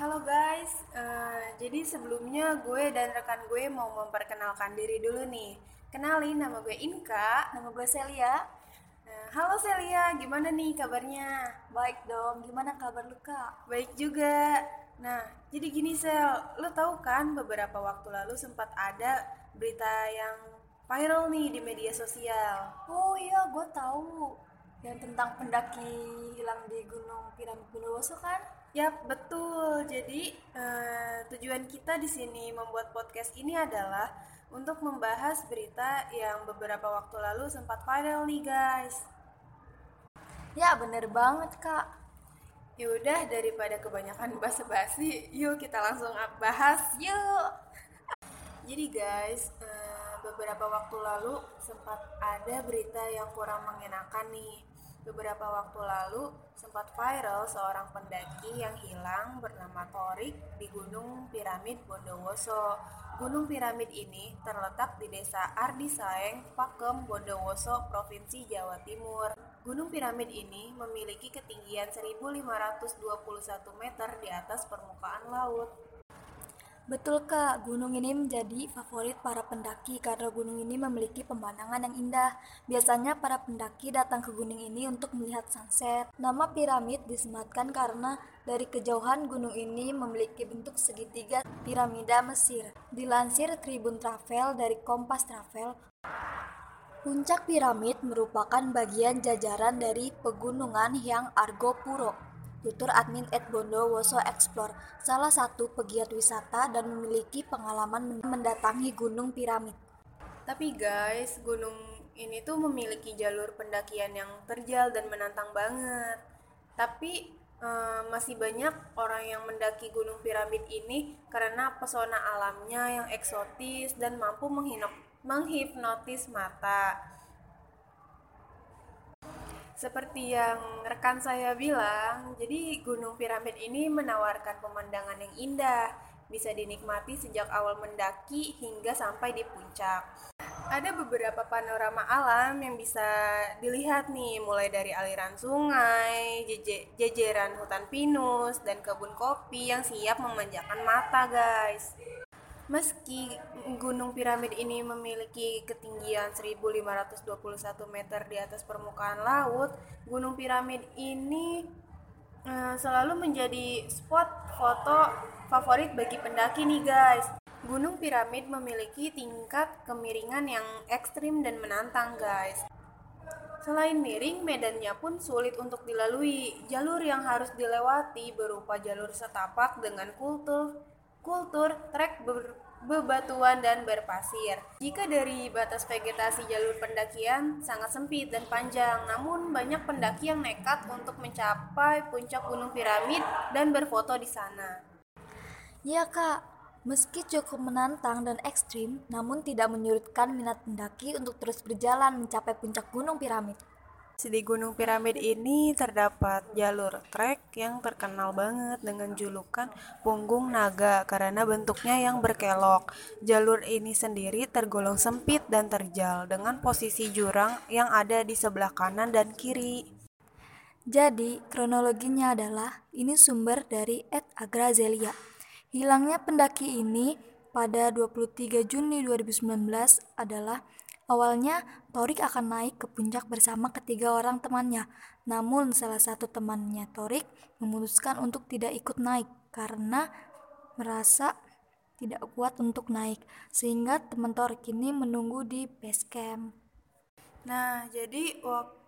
Halo guys, Eh, jadi sebelumnya gue dan rekan gue mau memperkenalkan diri dulu nih. Kenalin, nama gue Inka. Nama gue Celia. Eh, halo Celia, gimana nih kabarnya? Baik dong, gimana kabar lu kak? Baik juga. Nah, jadi gini Sel, lo tahu kan beberapa waktu lalu sempat ada berita yang viral nih di media sosial. Oh iya, gue tahu yang tentang pendaki hilang di Gunung Piramid Bondowoso kan? Yap, betul. Jadi eh, tujuan kita di sini membuat podcast ini adalah untuk membahas berita yang beberapa waktu lalu sempat viral nih guys. Ya bener banget kak. Yaudah daripada kebanyakan basa-basi, yuk kita langsung bahas. Yuk. Jadi guys, eh, beberapa waktu lalu sempat ada berita yang kurang mengenakan nih. Beberapa waktu lalu sempat viral seorang pendaki yang hilang bernama Torik di Gunung Piramid Bondowoso. Gunung Piramid ini terletak di desa Ardi Saeng, Pakem, Bondowoso, Provinsi Jawa Timur. Gunung Piramid ini memiliki ketinggian 1521 meter di atas permukaan laut. Betul kak, gunung ini menjadi favorit para pendaki karena gunung ini memiliki pemandangan yang indah. Biasanya para pendaki datang ke gunung ini untuk melihat sunset. Nama piramid disematkan karena dari kejauhan gunung ini memiliki bentuk segitiga piramida Mesir. Dilansir Tribun Travel dari Kompas Travel, Puncak piramid merupakan bagian jajaran dari pegunungan yang Argo Puro. Tutur admin at Bondowoso Explore, salah satu pegiat wisata dan memiliki pengalaman mendatangi Gunung Piramid. Tapi guys, gunung ini tuh memiliki jalur pendakian yang terjal dan menantang banget. Tapi eh, masih banyak orang yang mendaki Gunung Piramid ini karena pesona alamnya yang eksotis dan mampu menghipnotis mata. Seperti yang rekan saya bilang, jadi Gunung Piramid ini menawarkan pemandangan yang indah, bisa dinikmati sejak awal mendaki hingga sampai di puncak. Ada beberapa panorama alam yang bisa dilihat nih, mulai dari aliran sungai, jeje- jejeran hutan pinus, dan kebun kopi yang siap memanjakan mata, guys. Meski Gunung Piramid ini memiliki ketinggian 1521 meter di atas permukaan laut, Gunung Piramid ini eh, selalu menjadi spot foto favorit bagi pendaki nih guys. Gunung Piramid memiliki tingkat kemiringan yang ekstrim dan menantang guys. Selain miring, medannya pun sulit untuk dilalui. Jalur yang harus dilewati berupa jalur setapak dengan kultur kultur trek ber- bebatuan dan berpasir. Jika dari batas vegetasi jalur pendakian sangat sempit dan panjang, namun banyak pendaki yang nekat untuk mencapai puncak Gunung Piramid dan berfoto di sana. Ya kak, meski cukup menantang dan ekstrim, namun tidak menyurutkan minat pendaki untuk terus berjalan mencapai puncak Gunung Piramid. Di Gunung Piramid ini terdapat jalur trek yang terkenal banget dengan julukan punggung naga karena bentuknya yang berkelok. Jalur ini sendiri tergolong sempit dan terjal dengan posisi jurang yang ada di sebelah kanan dan kiri. Jadi, kronologinya adalah ini sumber dari Ed Agrazelia. Hilangnya pendaki ini pada 23 Juni 2019 adalah awalnya Torik akan naik ke puncak bersama ketiga orang temannya. Namun salah satu temannya Torik memutuskan untuk tidak ikut naik karena merasa tidak kuat untuk naik sehingga teman Torik ini menunggu di base camp. Nah, jadi waktu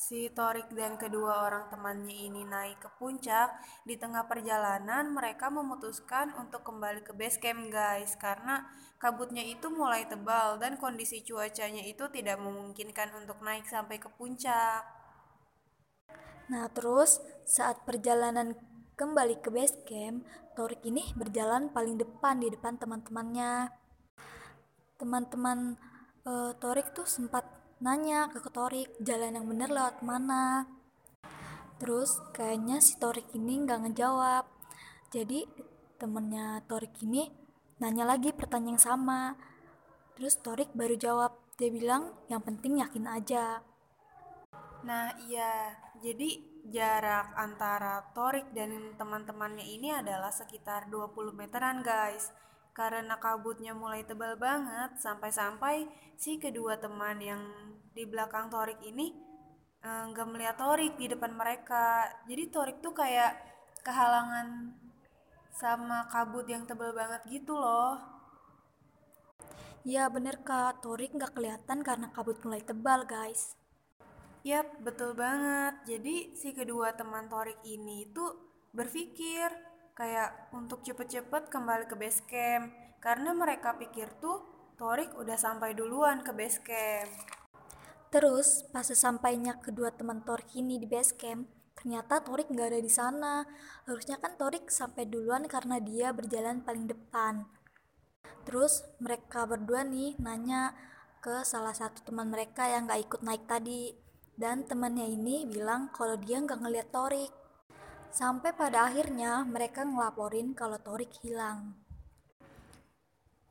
si Torik dan kedua orang temannya ini naik ke puncak, di tengah perjalanan mereka memutuskan untuk kembali ke base camp, guys, karena kabutnya itu mulai tebal dan kondisi cuacanya itu tidak memungkinkan untuk naik sampai ke puncak. Nah, terus saat perjalanan kembali ke base camp, Torik ini berjalan paling depan di depan teman-temannya. Teman-teman eh, Torik tuh sempat nanya ke Torik jalan yang bener lewat mana. Terus kayaknya si Torik ini nggak ngejawab. Jadi temennya Torik ini nanya lagi pertanyaan yang sama. Terus Torik baru jawab, dia bilang yang penting yakin aja. Nah, iya. Jadi jarak antara Torik dan teman-temannya ini adalah sekitar 20 meteran guys. Karena kabutnya mulai tebal banget, sampai-sampai si kedua teman yang di belakang Torik ini eh, nggak melihat Torik di depan mereka. Jadi Torik tuh kayak kehalangan sama kabut yang tebal banget gitu loh. Ya bener kak, Torik nggak kelihatan karena kabut mulai tebal guys. Yap, betul banget. Jadi si kedua teman Torik ini itu berpikir kayak untuk cepet-cepet kembali ke base camp karena mereka pikir tuh Torik udah sampai duluan ke base camp. Terus pas sesampainya kedua teman Torik ini di base camp, ternyata Torik nggak ada di sana. Harusnya kan Torik sampai duluan karena dia berjalan paling depan. Terus mereka berdua nih nanya ke salah satu teman mereka yang nggak ikut naik tadi dan temannya ini bilang kalau dia nggak ngeliat Torik. Sampai pada akhirnya mereka ngelaporin kalau Torik hilang.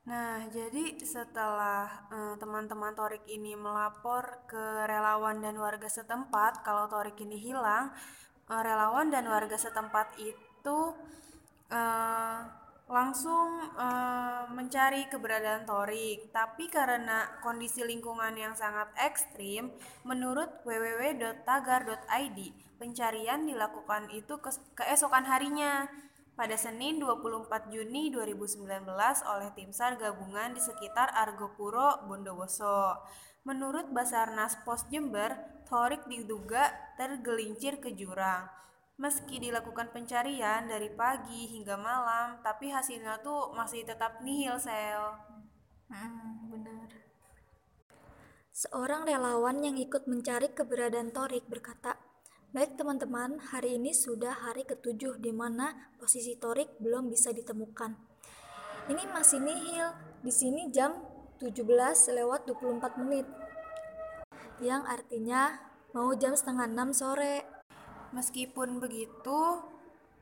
Nah, jadi setelah eh, teman-teman Torik ini melapor ke relawan dan warga setempat kalau Torik ini hilang, uh, relawan dan warga setempat itu uh, langsung uh, mencari keberadaan Torik. Tapi karena kondisi lingkungan yang sangat ekstrim, menurut www.tagar.id, pencarian dilakukan itu ke keesokan harinya pada Senin 24 Juni 2019 oleh tim SAR gabungan di sekitar Argopuro, Bondowoso. Menurut Basarnas Pos Jember, Torik diduga tergelincir ke jurang. Meski dilakukan pencarian dari pagi hingga malam, tapi hasilnya tuh masih tetap nihil, Sel. Hmm, benar. Seorang relawan yang ikut mencari keberadaan Torik berkata, Baik teman-teman, hari ini sudah hari ketujuh di mana posisi Torik belum bisa ditemukan. Ini masih nihil, di sini jam 17 lewat 24 menit. Yang artinya mau jam setengah 6 sore. Meskipun begitu,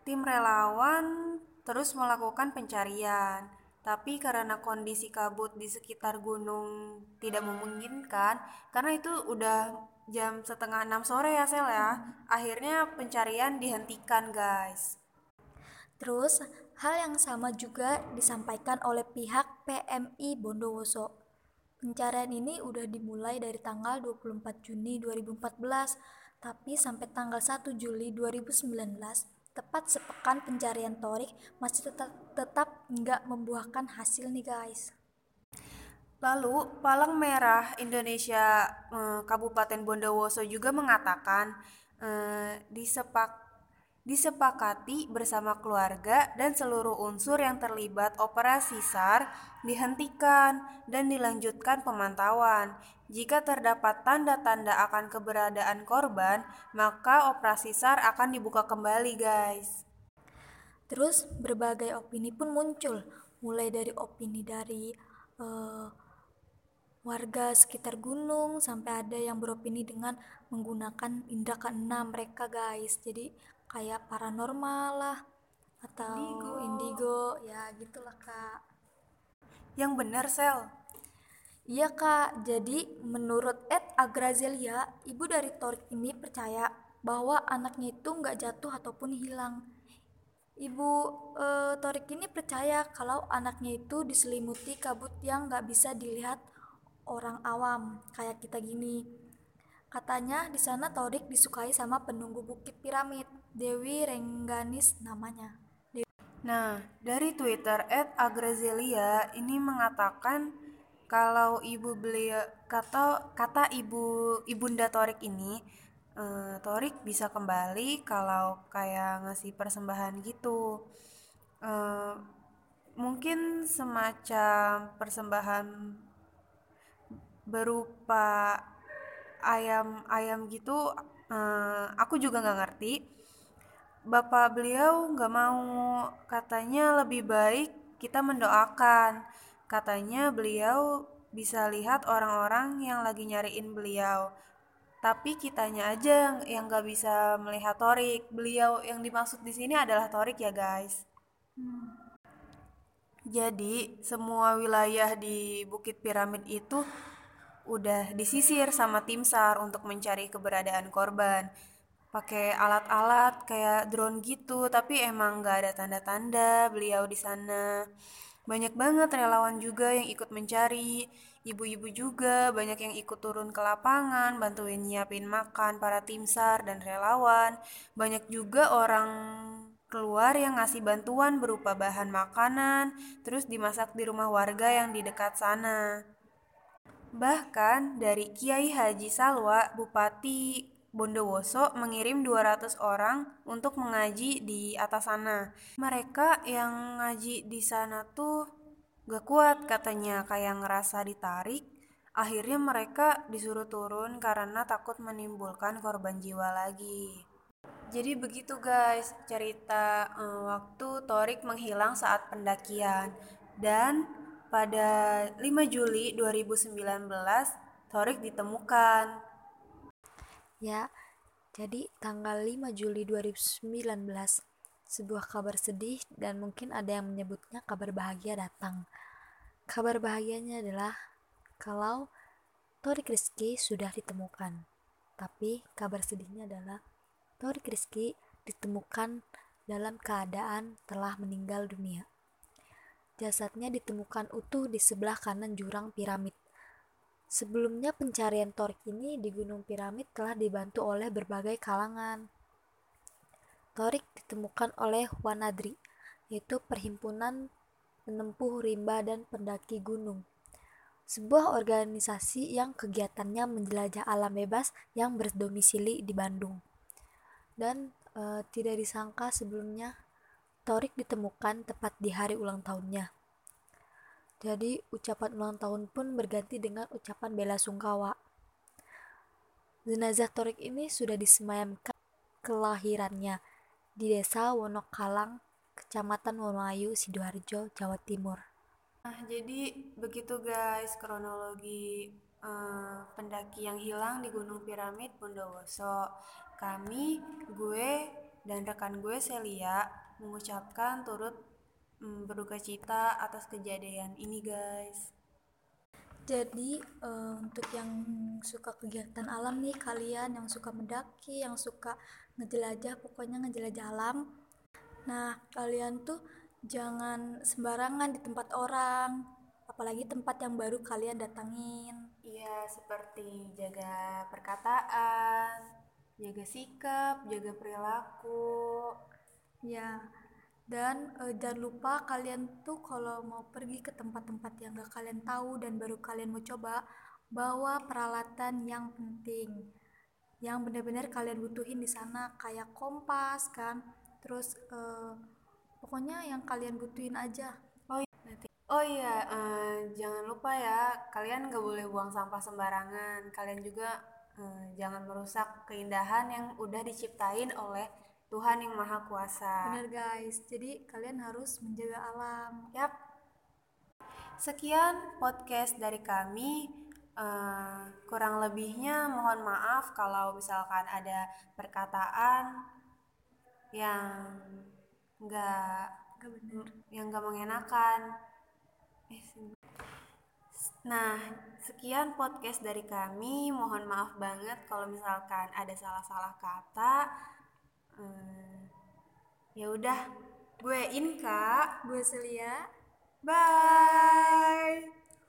tim relawan terus melakukan pencarian. Tapi karena kondisi kabut di sekitar gunung tidak memungkinkan, karena itu udah jam setengah enam sore ya Sel ya, akhirnya pencarian dihentikan guys. Terus hal yang sama juga disampaikan oleh pihak PMI Bondowoso. Pencarian ini udah dimulai dari tanggal 24 Juni 2014 tapi sampai tanggal 1 Juli 2019, tepat sepekan pencarian Torik masih tetap tetap nggak membuahkan hasil nih guys. Lalu, Palang Merah Indonesia eh, Kabupaten Bondowoso juga mengatakan eh, disepak disepakati bersama keluarga dan seluruh unsur yang terlibat operasi SAR dihentikan dan dilanjutkan pemantauan. Jika terdapat tanda-tanda akan keberadaan korban, maka operasi SAR akan dibuka kembali, guys. Terus berbagai opini pun muncul, mulai dari opini dari uh, warga sekitar gunung sampai ada yang beropini dengan menggunakan indra keenam mereka guys. Jadi kayak paranormal lah atau indigo, indigo. Ya gitulah kak. Yang benar sel? Iya kak. Jadi menurut Ed Agrazelia ibu dari Torik ini percaya bahwa anaknya itu nggak jatuh ataupun hilang. Ibu e, Torik ini percaya kalau anaknya itu diselimuti kabut yang nggak bisa dilihat orang awam kayak kita gini. Katanya di sana Torik disukai sama penunggu bukit piramid Dewi Rengganis namanya. Nah, dari Twitter @agrazelia ini mengatakan kalau ibu beliau kata kata ibu ibunda Torik ini uh, Torik bisa kembali kalau kayak ngasih persembahan gitu. Uh, mungkin semacam persembahan berupa ayam-ayam gitu. Uh, aku juga nggak ngerti bapak beliau nggak mau. Katanya lebih baik kita mendoakan. Katanya beliau bisa lihat orang-orang yang lagi nyariin beliau. Tapi kitanya aja yang nggak bisa melihat Torik. Beliau yang dimaksud di sini adalah Torik ya guys. Jadi semua wilayah di Bukit Piramid itu udah disisir sama tim SAR untuk mencari keberadaan korban pakai alat-alat kayak drone gitu, tapi emang nggak ada tanda-tanda beliau di sana. Banyak banget relawan juga yang ikut mencari, ibu-ibu juga banyak yang ikut turun ke lapangan, bantuin nyiapin makan para tim SAR dan relawan. Banyak juga orang keluar yang ngasih bantuan berupa bahan makanan, terus dimasak di rumah warga yang di dekat sana. Bahkan dari Kiai Haji Salwa, Bupati Bondowoso mengirim 200 orang untuk mengaji di atas sana. Mereka yang ngaji di sana tuh gak kuat katanya, kayak ngerasa ditarik. Akhirnya mereka disuruh turun karena takut menimbulkan korban jiwa lagi. Jadi begitu guys cerita eh, waktu Torik menghilang saat pendakian. Dan pada 5 Juli 2019 Torik ditemukan Ya, jadi tanggal 5 Juli 2019, sebuah kabar sedih dan mungkin ada yang menyebutnya kabar bahagia datang. Kabar bahagianya adalah kalau Tori Rizky sudah ditemukan. Tapi kabar sedihnya adalah Tori Rizky ditemukan dalam keadaan telah meninggal dunia. Jasadnya ditemukan utuh di sebelah kanan jurang piramid Sebelumnya pencarian Torik ini di Gunung Piramid telah dibantu oleh berbagai kalangan. Torik ditemukan oleh Wanadri, yaitu perhimpunan penempuh rimba dan pendaki gunung. Sebuah organisasi yang kegiatannya menjelajah alam bebas yang berdomisili di Bandung. Dan e, tidak disangka sebelumnya Torik ditemukan tepat di hari ulang tahunnya. Jadi ucapan ulang tahun pun berganti dengan ucapan bela sungkawa. Jenazah Torik ini sudah disemayamkan kelahirannya di desa Wonokalang, Kecamatan Wonoayu, Sidoarjo, Jawa Timur. Nah, jadi begitu guys kronologi uh, pendaki yang hilang di Gunung Piramid Bondowoso. Kami, gue, dan rekan gue Celia mengucapkan turut hmm, berduka cita atas kejadian ini guys. Jadi uh, untuk yang suka kegiatan alam nih kalian yang suka mendaki yang suka ngejelajah pokoknya ngejelajah alam. Nah kalian tuh jangan sembarangan di tempat orang apalagi tempat yang baru kalian datangin. Iya seperti jaga perkataan jaga sikap jaga perilaku. Ya dan e, jangan lupa kalian tuh kalau mau pergi ke tempat-tempat yang gak kalian tahu dan baru kalian mau coba bawa peralatan yang penting yang benar-benar kalian butuhin di sana kayak kompas kan. Terus e, pokoknya yang kalian butuhin aja. Oh iya. Oh iya uh, jangan lupa ya kalian gak boleh buang sampah sembarangan. Kalian juga uh, jangan merusak keindahan yang udah diciptain oleh Tuhan yang Maha Kuasa. Benar guys, jadi kalian harus menjaga alam. Yap. Sekian podcast dari kami. Uh, kurang lebihnya mohon maaf kalau misalkan ada perkataan yang nggak yang nggak mengenakan. Eh, nah, sekian podcast dari kami. Mohon maaf banget kalau misalkan ada salah-salah kata hmm, ya udah. Gue Inka gue Celia. Bye